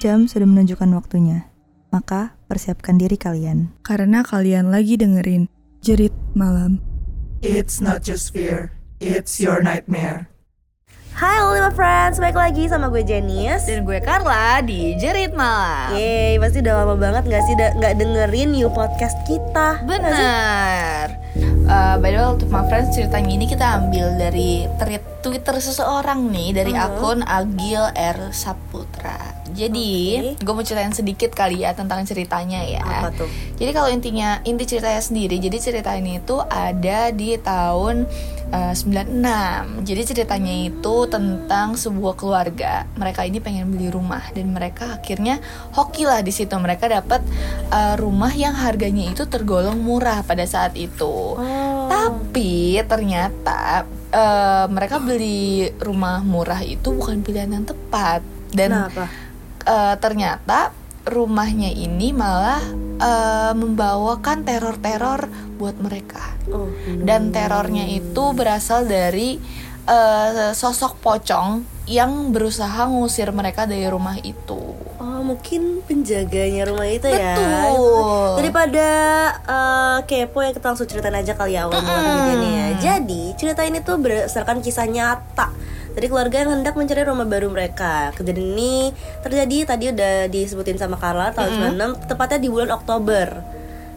Jam sudah menunjukkan waktunya. Maka persiapkan diri kalian. Karena kalian lagi dengerin Jerit Malam. It's not just fear, it's your nightmare. Hai Lima Friends, balik lagi sama gue Janice Dan gue Carla di Jerit Malam Yeay, pasti udah lama banget gak sih da- gak dengerin new podcast kita Bener uh, By the way, untuk my friends ceritanya ini kita ambil dari tweet Twitter seseorang nih Dari akun Agil R. Saputra Jadi, Oke. gue mau ceritain sedikit kali ya tentang ceritanya ya Apa tuh? Jadi kalau intinya, inti ceritanya sendiri Jadi cerita ini itu ada di tahun uh, 96 Jadi ceritanya itu tentang sebuah keluarga Mereka ini pengen beli rumah Dan mereka akhirnya hoki lah di situ Mereka dapat uh, rumah yang harganya itu tergolong murah pada saat itu Oh. Tapi ternyata uh, mereka beli rumah murah itu bukan pilihan yang tepat Dan Kenapa? Eh, ternyata rumahnya ini malah eh, membawakan teror-teror buat mereka. Oh, dan terornya itu berasal dari eh, sosok pocong yang berusaha ngusir mereka dari rumah itu. Oh mungkin penjaganya rumah itu ya. Betul. Daripada eh, kepo yang kita langsung ceritain aja kali ya awal mula kejadiannya ya. Jadi cerita ini tuh berdasarkan kisah nyata dari keluarga yang hendak mencari rumah baru mereka. Kejadian ini terjadi tadi udah disebutin sama Carla tahun 96 Tepatnya di bulan Oktober.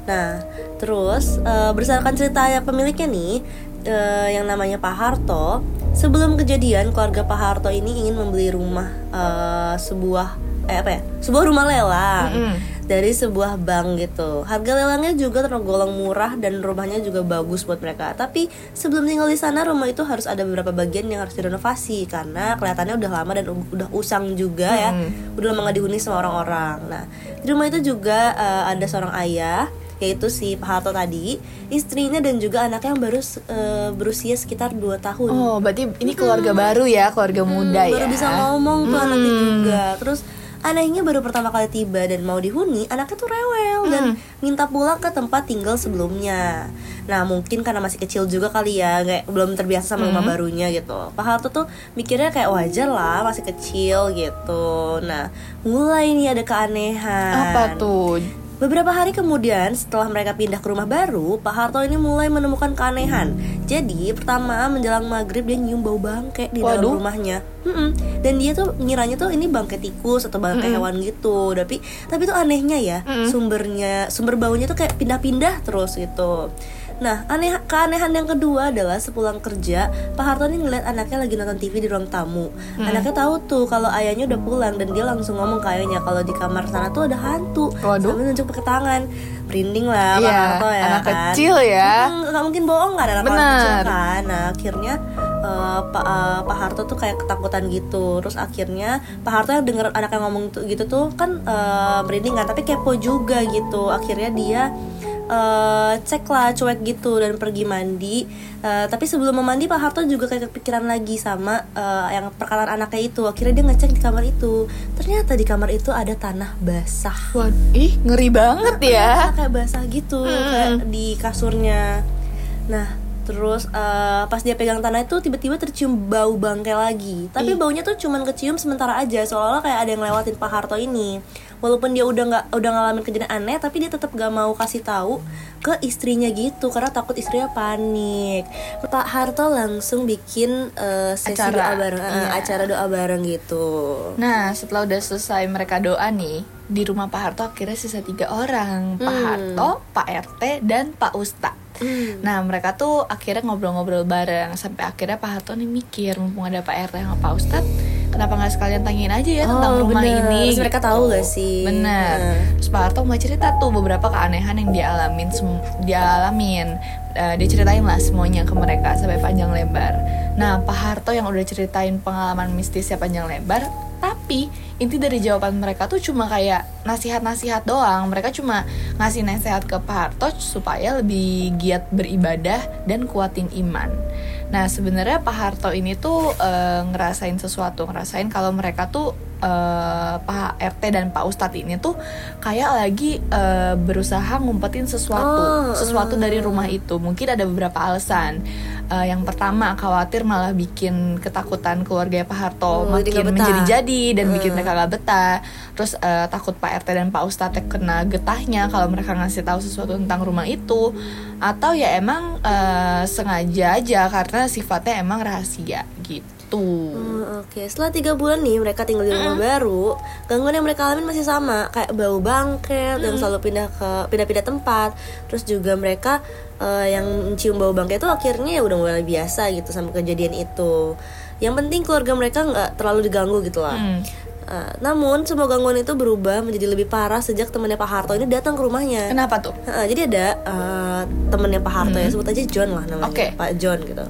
Nah terus eh, berdasarkan cerita yang pemiliknya nih eh, Yang namanya Pak Harto Sebelum kejadian keluarga Pak Harto ini ingin membeli rumah eh, sebuah eh apa ya sebuah rumah lelang dari sebuah bank gitu. Harga lelangnya juga tergolong murah dan rumahnya juga bagus buat mereka. Tapi sebelum tinggal di sana rumah itu harus ada beberapa bagian yang harus direnovasi karena kelihatannya udah lama dan udah usang juga ya. Udah lama gak dihuni sama orang-orang. Nah di rumah itu juga eh, ada seorang ayah yaitu si Pak Harto tadi istrinya dan juga anaknya yang baru eh, berusia sekitar 2 tahun. Oh berarti ini keluarga baru ya keluarga muda ya baru bisa ngomong tuh anaknya juga. Terus anehnya baru pertama kali tiba dan mau dihuni anaknya tuh rewel dan minta pulang ke tempat tinggal sebelumnya. Nah mungkin karena masih kecil juga kali ya kayak belum terbiasa sama rumah barunya gitu. Pak Harto tuh mikirnya kayak wajar lah masih kecil gitu. Nah mulai nih ada keanehan. Apa tuh Beberapa hari kemudian setelah mereka pindah ke rumah baru, Pak Harto ini mulai menemukan keanehan. Jadi pertama menjelang maghrib dia nyium bau bangke di Waduh. dalam rumahnya. Mm-mm. Dan dia tuh ngiranya tuh ini bangke tikus atau bangke hewan gitu. Tapi tapi tuh anehnya ya sumbernya sumber baunya tuh kayak pindah-pindah terus gitu. Nah, aneh keanehan yang kedua adalah sepulang kerja, Pak Harto ini ngeliat anaknya lagi nonton TV di ruang tamu. Anaknya tahu tuh kalau ayahnya udah pulang dan dia langsung ngomong ke ayahnya kalau di kamar sana tuh ada hantu. Waduh. Sambil nunjuk pakai tangan. Merinding lah Pak Iya, Harto ya anak kan. kecil ya. Hmm, mungkin bohong kan anak Benar. kecil kan. Nah, akhirnya eh, Pak eh, Pak Harto tuh kayak ketakutan gitu. Terus akhirnya Pak Harto yang denger anaknya ngomong gitu tuh kan eh, merinding kan, tapi kepo juga gitu. Akhirnya dia eh, cek lah cuek gitu dan pergi mandi. Eh, tapi sebelum memandi Pak Harto juga kayak kepikiran lagi sama eh, yang perkataan anaknya itu. Akhirnya dia ngecek di kamar itu. Ternyata di kamar itu ada tanah basah. Wah, ih ngeri banget ya. Tanah kayak basah gitu kayak di kasurnya. Nah terus eh, pas dia pegang tanah itu tiba-tiba tercium bau bangke lagi. Tapi baunya tuh cuman kecium sementara aja seolah-olah kayak ada yang lewatin Pak Harto ini walaupun dia udah nggak udah ngalamin kejadian aneh tapi dia tetap gak mau kasih tahu ke istrinya gitu karena takut istrinya panik Pak Harto langsung bikin eh, sesi Acara, doa bareng eh, iya. acara doa bareng gitu Nah, setelah udah selesai mereka doa nih, di rumah Pak Harto akhirnya sisa tiga orang, Pak Hmm. Harto, Pak RT, dan Pak Ustadz. Nah, mereka tuh akhirnya ngobrol-ngobrol bareng sampai akhirnya Pak Harto nih mikir, mumpung ada Pak RT sama Pak Ustadz, kenapa nggak sekalian tanyain aja ya tentang Oh, rumah bener. ini? Terus mereka tahu gak sih? Bener. Nah. Terus Pak Harto mau cerita tuh beberapa keanehan yang dia alamin, dia alamin. Eh, dia ceritain lah semuanya ke mereka sampai panjang lebar. Nah, Pak Harto yang udah ceritain pengalaman mistisnya panjang lebar, tapi inti dari jawaban mereka tuh cuma kayak nasihat-nasihat doang. Mereka cuma ngasih nasihat ke Pak Harto supaya lebih giat beribadah dan kuatin iman. Nah, sebenarnya Pak Harto ini tuh eh, ngerasain sesuatu, ngerasain kalau mereka tuh eh, Pak RT dan Pak Ustadz ini tuh kayak lagi eh, berusaha ngumpetin sesuatu, Oh, sesuatu dari rumah itu. Mungkin ada beberapa alasan. Eh, yang pertama khawatir malah bikin ketakutan keluarga Pak Harto Oh, jadi makin menjadi-jadi dan bikin mereka mereka nggak betah terus eh, takut Pak RT dan Pak Ustadz kena getahnya kalau mereka ngasih tahu sesuatu tentang rumah itu atau ya emang eh, sengaja aja karena sifatnya emang rahasia gitu Hmm, Oke, setelah tiga bulan nih mereka tinggal di rumah baru, gangguan yang mereka alamin masih sama, kayak bau bangket yang selalu pindah ke pindah-pindah tempat. Terus juga mereka eh, yang mencium bau bangket itu akhirnya ya udah mulai biasa gitu sama kejadian itu. Yang penting keluarga mereka nggak terlalu diganggu gitu lah. Hmm. Eh, namun semua gangguan itu berubah menjadi lebih parah sejak temannya Pak Harto ini datang ke rumahnya. kenapa tuh Heeh, jadi ada eh, temennya Pak Harto ya sebut aja John lah namanya Oke. Pak John gitu.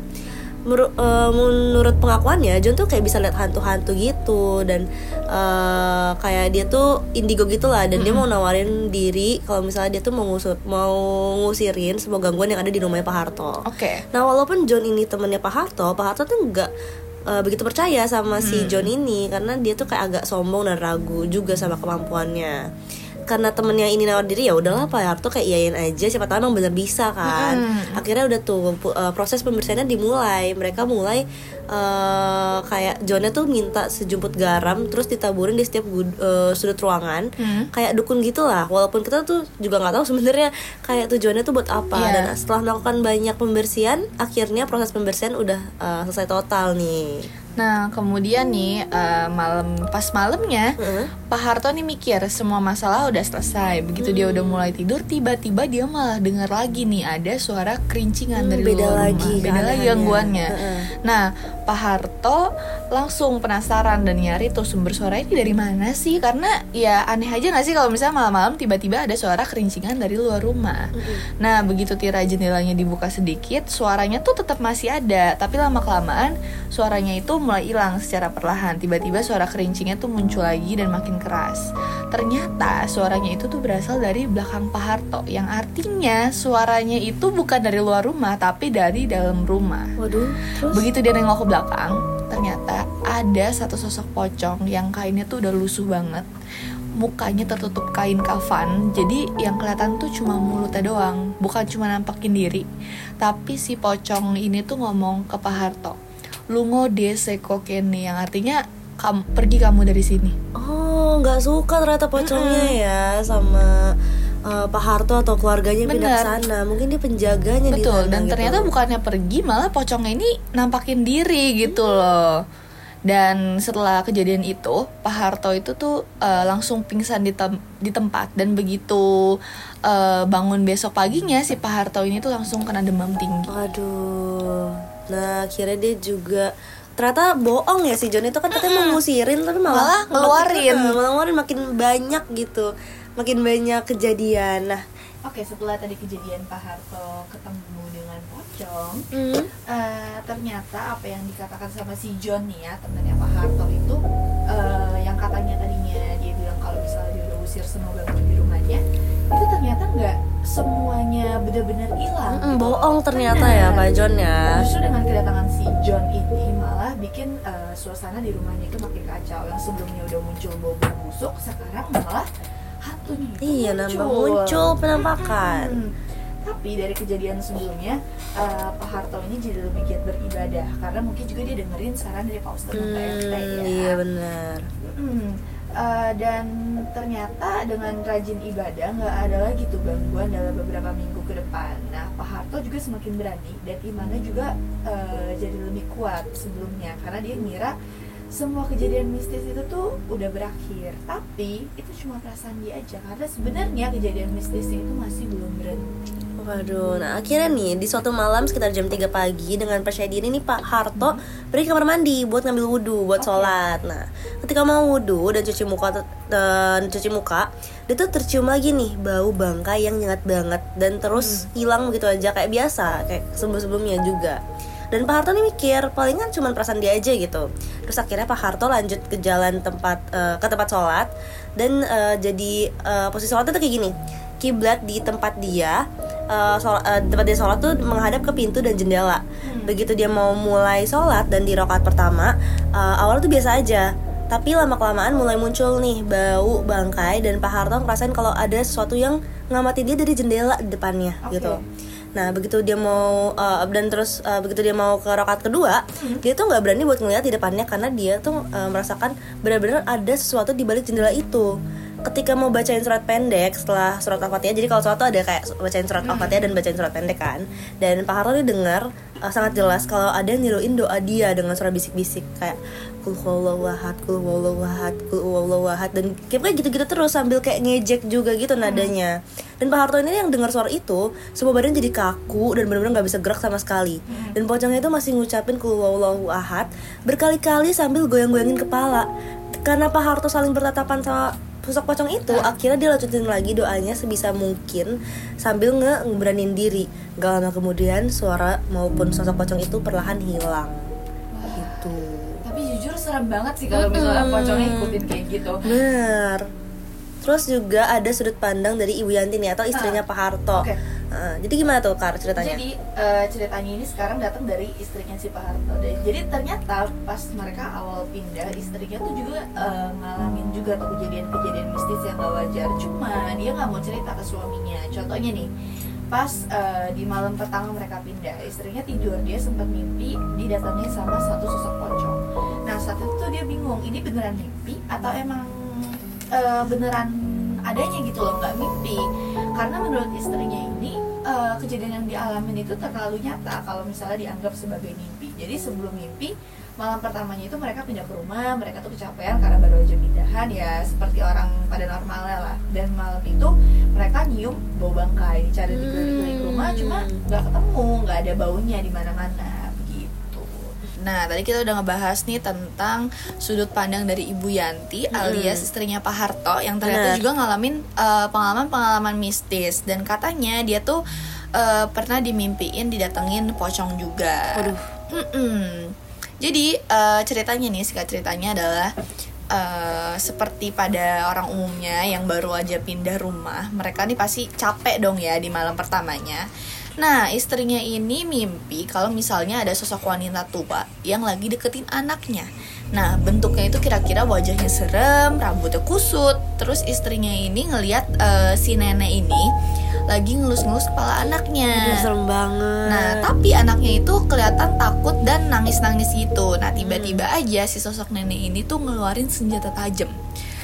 Meru- eh, menurut pengakuannya John tuh kayak bisa lihat hantu-hantu gitu dan eh, kayak dia tuh indigo gitu lah dan dia mau nawarin diri kalau misalnya dia tuh mau ngusur mau ngusirin semua gangguan yang ada di rumahnya Pak Harto. oke Nah walaupun John ini temennya Pak Harto, Pak Harto tuh nggak eh, begitu percaya sama si John ini karena dia tuh kayak agak sombong dan ragu juga sama kemampuannya. Karena temennya ini nawar diri ya udahlah Pak Harto kayak iyain aja siapa tahu emang bener bisa kan. Akhirnya udah tuh eh, proses pembersihannya dimulai. Mereka mulai eh, kayak Johnnya tuh minta sejumput garam terus ditaburin di setiap eh, sudut ruangan kayak dukun gitu lah. Walaupun kita tuh juga nggak tahu sebenarnya kayak tujuannya tuh buat apa Iya. dan setelah melakukan banyak pembersihan akhirnya proses pembersihan udah uh, selesai total nih Nah, kemudian nih eh, malam pas malamnya Pak Harto nih mikir semua masalah udah selesai. Begitu dia udah mulai tidur, tiba-tiba dia malah dengar lagi nih ada suara kerincingan Hmm, dari beda luar lagi rumah. Beda lagi keanehannya. gangguannya. Heeh. Nah, Pak Harto langsung penasaran dan nyari tuh sumber suara ini dari mana sih? Karena ya aneh aja gak sih kalau misalnya malam-malam tiba-tiba ada suara kerincingan dari luar rumah. Nah, begitu tirai jendelanya dibuka sedikit, suaranya tuh tetap masih ada, tapi lama kelamaan suaranya itu mulai hilang secara perlahan. Tiba-tiba suara kerincingnya tuh muncul lagi dan makin keras. Ternyata suaranya itu tuh berasal dari belakang Pak Harto, yang artinya suaranya itu bukan dari luar rumah, tapi dari dalam rumah. waduh terus Begitu dia nengok ke belakang, ternyata ada satu sosok pocong yang kainnya tuh udah lusuh banget. Mukanya tertutup kain kafan, jadi yang kelihatan tuh cuma mulutnya doang, bukan cuma nampakin diri. Tapi si pocong ini tuh ngomong ke Pak Harto, lungo dese kokene, yang artinya "Kam- pergi kamu dari sini. oh nggak suka ternyata pocongnya ya sama uh, Pak Harto atau keluarganya pindah ke Bener. sana mungkin dia penjaganya di Betul, sana dan gitu. ternyata bukannya pergi, malah pocongnya ini nampakin diri gitu loh. Dan setelah kejadian itu, Pak Harto itu tuh eh, langsung pingsan di, tem- di tempat dan begitu eh, bangun besok paginya si Pak Harto ini tuh langsung kena demam tinggi. Aduh. Nah, akhirnya dia juga ternyata bohong ya si John itu kan katanya mau ngusirin tapi malah Malah ngeluarin. makin, malah ngeluarin makin banyak gitu. Makin banyak kejadian. Nah, Oke, setelah tadi kejadian Pak Harto ketemu dengan pocong, hmm, eh, ternyata apa yang dikatakan sama si John nih ya temennya Pak Harto itu eh, yang katanya tadinya dia bilang kalau misalnya dia udah usir semua gangguan di rumahnya itu ternyata nggak semuanya benar-benar hilang mm, gitu. bohong ternyata ya. Pak John ya. Justru dengan kedatangan si John ini malah bikin eh, suasana di rumahnya itu makin kacau. Yang sebelumnya udah muncul bau-bau busuk, sekarang malah Iya, nambah muncul penampakan. Hmm. Tapi dari kejadian sebelumnya, eh, Pak Harto ini jadi lebih giat beribadah karena mungkin juga dia dengerin saran dari Pak Ustadz RT ya. Hmm, iya benar. Hmm, eh, dan ternyata dengan rajin ibadah nggak ada lagi tuh gangguan dalam beberapa minggu ke depan. Nah, Pak Harto juga semakin berani dan imannya juga eh, jadi lebih kuat sebelumnya karena dia ngira semua kejadian mistis itu tuh udah berakhir. Tapi itu cuma perasaan dia aja karena sebenarnya kejadian mistisnya itu masih belum berhenti. Waduh, nah akhirnya nih di suatu malam sekitar jam 3 pagi dengan percaya diri nih Pak Harto pergi ke kamar mandi buat ngambil wudhu buat sholat. Nah, ketika mau wudhu dan cuci muka dan cuci muka, dia tuh tercium lagi nih bau bangkai yang nyengat banget dan terus hilang begitu aja kayak biasa kayak sebelum-sebelumnya juga. Dan Pak Harto nih mikir palingan cuma perasaan dia aja gitu. Terus akhirnya Pak Harto lanjut ke jalan tempat eh, ke tempat sholat. Dan eh, jadi eh, posisi sholatnya tuh kayak gini. Kiblat di tempat dia eh, shol- eh, tempat dia sholat tuh menghadap ke pintu dan jendela. Begitu dia mau mulai sholat dan di rokaat pertama eh, awalnya tuh biasa aja. Tapi lama kelamaan mulai muncul nih bau bangkai dan Pak Harto ngerasain kalau ada sesuatu yang ngamatin dia dari jendela di depannya Oke. gitu Nah begitu dia mau uh, dan terus uh, begitu dia mau ke rokat kedua, dia tuh nggak berani buat ngeliat di depannya karena dia tuh uh, merasakan benar-benar ada sesuatu di balik jendela itu. Ketika mau bacain surat pendek setelah surat al-fatihah, jadi kalau surat tuh ada kayak bacain surat al-fatihah dan bacain surat pendek kan. Dan Pak Harto dengar uh, sangat jelas kalau ada yang niruin doa dia dengan suara bisik-bisik kayak kul ahad, kul ahad, kul ahad dan kayak gitu-gitu terus sambil kayak ngejek juga gitu nadanya. Dan Pak Harto ini yang dengar suara itu, semua badan jadi kaku dan benar-benar nggak bisa gerak sama sekali. Dan pocongnya itu masih ngucapin kul ahad berkali-kali sambil goyang-goyangin kepala. Karena Pak Harto saling bertatapan sama sosok pocong itu akhirnya dia lanjutin lagi doanya sebisa mungkin sambil nge ngeberanin diri. Gak lama kemudian suara maupun sosok pocong itu perlahan hilang. Gitu. Tapi jujur serem banget sih kalau misalnya pocongnya ikutin kayak gitu. benar terus juga ada sudut pandang dari Ibu Yanti nih atau istrinya Pak Harto. Oke. Nah, jadi gimana tuh Kar ceritanya Jadi eh, ceritanya ini sekarang datang dari istrinya si Pak Harto. Dan jadi ternyata pas mereka awal pindah istrinya tuh juga eh, ngalamin juga tuh kejadian-kejadian mistis yang gak wajar. Cuma dia nggak mau cerita ke suaminya. Contohnya nih pas eh, di malam pertama mereka pindah istrinya tidur dia sempat mimpi didatangi sama satu sosok pocong. Nah saat itu dia bingung ini beneran mimpi atau emang eh, beneran adanya gitu loh nggak mimpi karena menurut istrinya ini eh, kejadian yang dialamin itu terlalu nyata kalau misalnya dianggap sebagai mimpi. Jadi sebelum mimpi malam pertamanya itu mereka pindah ke rumah mereka tuh kecapean karena baru aja pindahan ya seperti orang pada normalnya lah. Dan malam itu mereka nyium bau bangkai dicari di keliling rumah cuma nggak ketemu nggak ada baunya di mana-mana Nah, tadi kita udah ngebahas nih tentang sudut pandang dari Ibu Yanti alias istrinya Pak Harto yang ternyata Benar. juga ngalamin eh, pengalaman-pengalaman mistis dan katanya dia tuh eh, pernah dimimpiin didatengin pocong juga. Waduh. Mm-mm. Jadi eh, ceritanya nih singkat ceritanya adalah eh, seperti pada orang umumnya yang baru aja pindah rumah, mereka nih pasti capek dong ya di malam pertamanya. Nah, istrinya ini mimpi kalau misalnya ada sosok wanita tua yang lagi deketin anaknya. Nah, bentuknya itu kira-kira wajahnya serem, rambutnya kusut. Terus istrinya ini ngeliat eh, si nenek ini lagi ngelus-ngelus kepala anaknya. Aduh, serem banget Nah, tapi anaknya itu kelihatan takut dan nangis-nangis gitu. Nah, tiba-tiba aja si sosok nenek ini tuh ngeluarin senjata tajam.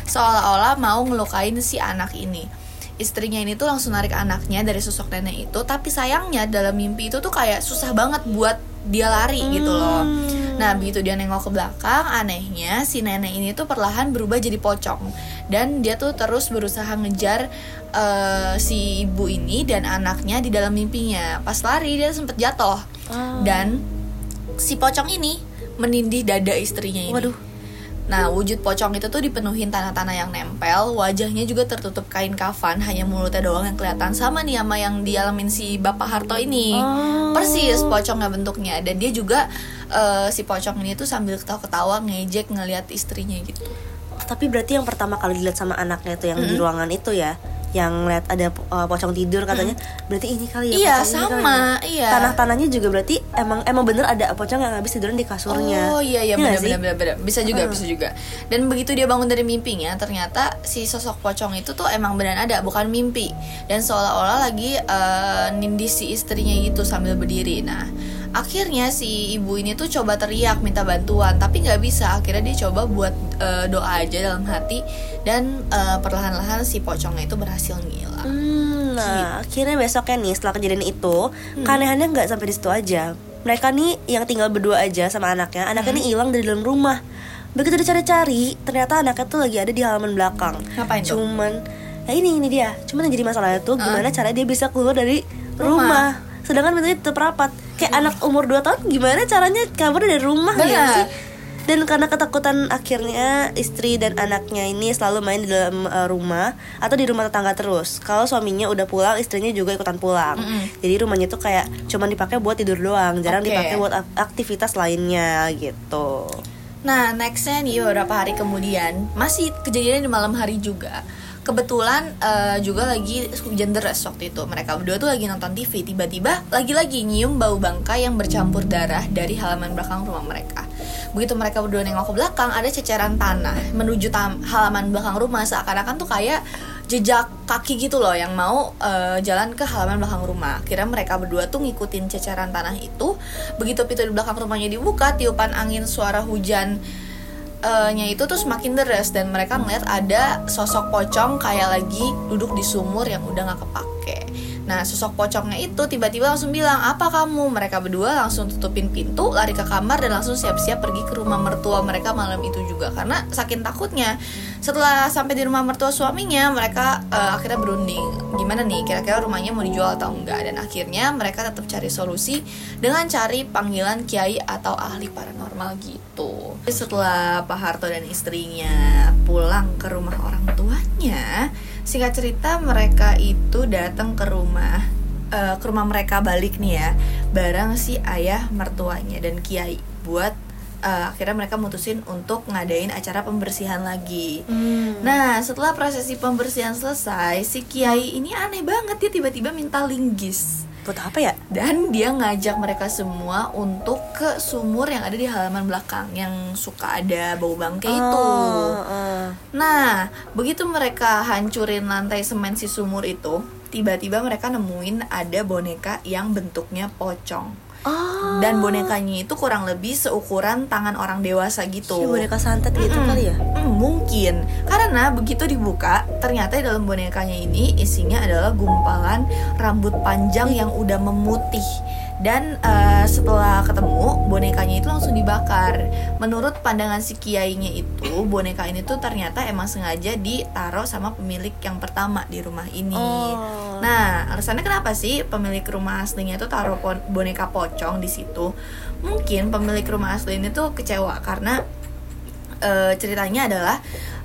Seolah-olah mau ngelukain si anak ini. Istrinya ini tuh langsung narik anaknya dari sosok nenek itu, tapi sayangnya dalam mimpi itu tuh kayak susah banget buat dia lari gitu loh. Nah, begitu dia nengok ke belakang, anehnya si nenek ini tuh perlahan berubah jadi pocong. Dan dia tuh terus berusaha ngejar eh, si ibu ini dan anaknya di dalam mimpinya. Pas lari dia sempet jatuh. Dan si pocong ini menindih dada istrinya ini. Waduh. Nah, wujud pocong itu tuh dipenuhin tanah-tanah yang nempel, wajahnya juga tertutup kain kafan, hanya mulutnya doang yang kelihatan sama nih sama yang dialamin si Bapak Harto ini. Oh. Persis pocongnya bentuknya dan dia juga eh, si pocong ini tuh sambil ketawa-ketawa ngejek ngelihat istrinya gitu. Tapi berarti yang pertama kali dilihat sama anaknya itu yang di ruangan itu ya yang lihat ada uh, pocong tidur katanya berarti ini kali ya Iya, kali sama, ya. iya. tanah-tanahnya juga berarti emang emang bener ada pocong yang habis tiduran di kasurnya Oh iya iya Iya benar benar benar bisa juga bisa juga. Dan begitu dia bangun dari mimpinya ternyata si sosok pocong itu tuh emang benar ada bukan mimpi dan seolah-olah lagi eh, nindih si istrinya gitu sambil berdiri. Nah akhirnya si ibu ini tuh coba teriak minta bantuan tapi nggak bisa akhirnya dia coba buat eh, doa aja dalam hati dan eh, perlahan-lahan si pocongnya itu berhasil ngilang. Hmm, nah akhirnya besoknya nih setelah kejadian itu Hmm. keanehannya nggak sampai di situ aja mereka nih yang tinggal berdua aja sama anaknya anaknya Hmm. nih hilang dari dalam rumah begitu dicari-cari ternyata anaknya tuh lagi ada di halaman belakang Ngapain tuh? cuman ya ini ini dia cuman yang jadi masalahnya tuh gimana cara dia bisa keluar dari Rumah. rumah, sedangkan pintunya tetap rapat kayak anak umur 2 tahun gimana caranya kabur dari rumah ya Benar. sih dan karena ketakutan akhirnya istri dan anaknya ini selalu main di dalam uh, rumah atau di rumah tetangga terus. Kalau suaminya udah pulang, istrinya juga ikutan pulang. Jadi rumahnya tuh kayak cuman dipakai buat tidur doang, jarang Oke. dipakai buat ak- aktivitas lainnya gitu. Nah, nextnya nih beberapa hari kemudian masih kejadiannya di malam hari juga. Kebetulan eh, juga lagi hujan deras waktu itu. Mereka berdua tuh lagi nonton TV. Tiba-tiba lagi-lagi nyium bau bangkai yang bercampur darah dari halaman belakang rumah mereka. Begitu mereka berdua nengok ke belakang, ada ceceran tanah menuju tam- halaman belakang rumah. Seakan-akan tuh kayak jejak kaki gitu loh yang mau eh, jalan ke halaman belakang rumah. Kira mereka berdua tuh ngikutin ceceran tanah itu. Begitu pintu di belakang rumahnya dibuka, tiupan angin suara hujan nya itu tuh semakin deras dan mereka melihat ada sosok pocong kayak lagi duduk di sumur yang udah nggak kepake. Nah sosok pocongnya itu tiba-tiba langsung bilang apa kamu? Mereka berdua langsung tutupin pintu, lari ke kamar dan langsung siap-siap pergi ke rumah mertua mereka malam itu juga karena saking takutnya. Setelah sampai di rumah mertua suaminya, mereka eh, akhirnya berunding gimana nih kira-kira rumahnya mau dijual atau enggak dan akhirnya mereka tetap cari solusi dengan cari panggilan kiai atau ahli paranormal gitu. Setelah Pak Harto dan istrinya pulang ke rumah orang tuanya, singkat cerita mereka itu datang ke rumah eh, ke rumah mereka balik nih ya, bareng si ayah mertuanya dan kiai buat eh, akhirnya mereka mutusin untuk ngadain acara pembersihan lagi. Hmm. Nah, setelah prosesi pembersihan selesai, si kiai ini aneh banget dia tiba-tiba minta linggis Buat apa ya? dan dia ngajak mereka semua untuk ke sumur yang ada di halaman belakang yang suka ada bau bangkai itu. Oh, oh. Nah, begitu mereka hancurin lantai semen si sumur itu, tiba-tiba mereka nemuin ada boneka yang bentuknya pocong. Oh. Dan bonekanya itu kurang lebih seukuran tangan orang dewasa gitu. Si boneka santet gitu Mm-mm. kali ya? Mm, mungkin karena begitu dibuka ternyata di dalam bonekanya ini isinya adalah gumpalan rambut panjang yang udah memutih dan eh, setelah ketemu bonekanya itu langsung dibakar. Menurut pandangan si kiainya itu boneka ini tuh ternyata emang sengaja ditaruh sama pemilik yang pertama di rumah ini. Oh. Nah, alasannya kenapa sih pemilik rumah aslinya itu taruh boneka pocong di situ? Mungkin pemilik rumah asli ini tuh kecewa karena eh, ceritanya adalah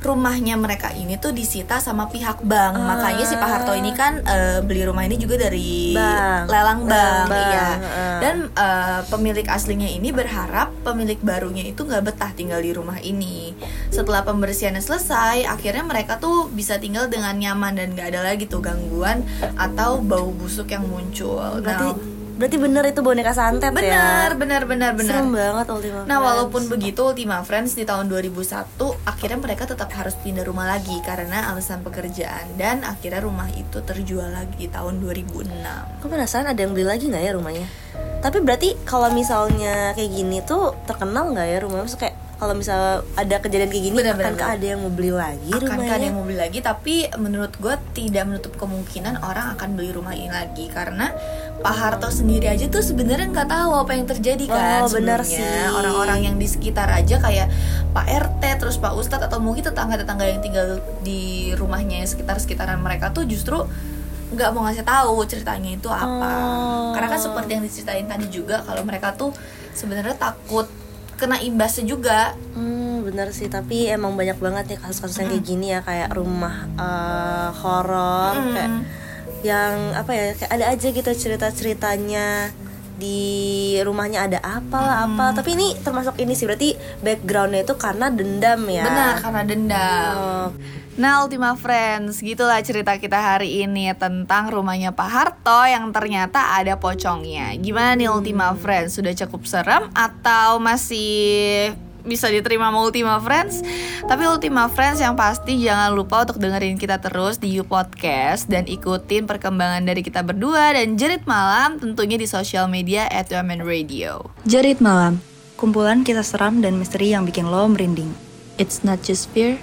rumahnya mereka ini tuh disita sama pihak bank. Makanya si Pak Harto ini kan eh, beli rumah ini juga dari Bank. lelang bank, Lelang bank, iya. heeh. Dan eh, pemilik aslinya ini berharap pemilik barunya itu nggak betah tinggal di rumah ini. Setelah pembersihannya selesai, akhirnya mereka tuh bisa tinggal dengan nyaman dan nggak ada lagi tuh gangguan atau bau busuk yang muncul. Berarti Nah, berarti bener itu boneka santet benar, ya? benar, benar, benar. Serem banget Ultima Nah, Friends. walaupun begitu Ultima Friends di tahun 2001 akhirnya mereka tetap harus pindah rumah lagi karena alasan pekerjaan dan akhirnya rumah itu terjual lagi di tahun 2006. Aku penasaran ada yang beli lagi nggak ya rumahnya? Tapi berarti kalau misalnya kayak gini tuh terkenal nggak ya rumahnya? Maksudnya kayak kalau misalnya ada kejadian kayak gini, Bener, bener, akankah bener. ada yang mau beli lagi Akankah rumahnya? ada yang mau beli lagi tapi menurut gue tidak menutup kemungkinan orang akan beli rumah ini lagi karena Pak Harto sendiri aja tuh sebenarnya nggak tahu apa yang terjadi kan Oh, bener sebelumnya. sih. orang-orang yang di sekitar aja kayak Pak RT terus Pak Ustadz atau mungkin tetangga-tetangga yang tinggal di rumahnya sekitar sekitaran mereka tuh justru nggak mau ngasih tahu ceritanya itu apa Oh. karena kan seperti yang diceritain tadi juga kalau mereka tuh sebenarnya takut kena imbasnya juga Hmm, bener sih. Tapi emang banyak banget nih kasus-kasus yang kayak gini ya, kayak rumah eh, horor, Mm. kayak yang apa ya, kayak ada aja gitu cerita-ceritanya di rumahnya ada apa lah apa. Tapi ini termasuk ini sih berarti backgroundnya itu karena dendam ya. benar karena dendam Oh. Nah Ultima Friends, gitulah cerita kita hari ini tentang rumahnya Pak Harto yang ternyata ada pocongnya Gimana nih Ultima Friends, sudah cukup serem atau masih bisa diterima sama Ultima Friends? Tapi Ultima Friends yang pasti jangan lupa untuk dengerin kita terus di You Podcast Dan ikutin perkembangan dari kita berdua dan Jerit Malam tentunya di sosial media at Women Radio Jerit Malam, kumpulan kisah seram dan misteri yang bikin lo merinding. It's not just fear,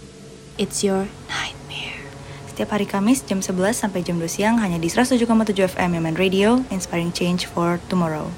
it's your nightmare Setiap hari Kamis jam 11 sampai jam 2 siang hanya di 107,7 FM Yemen Radio, inspiring change for tomorrow.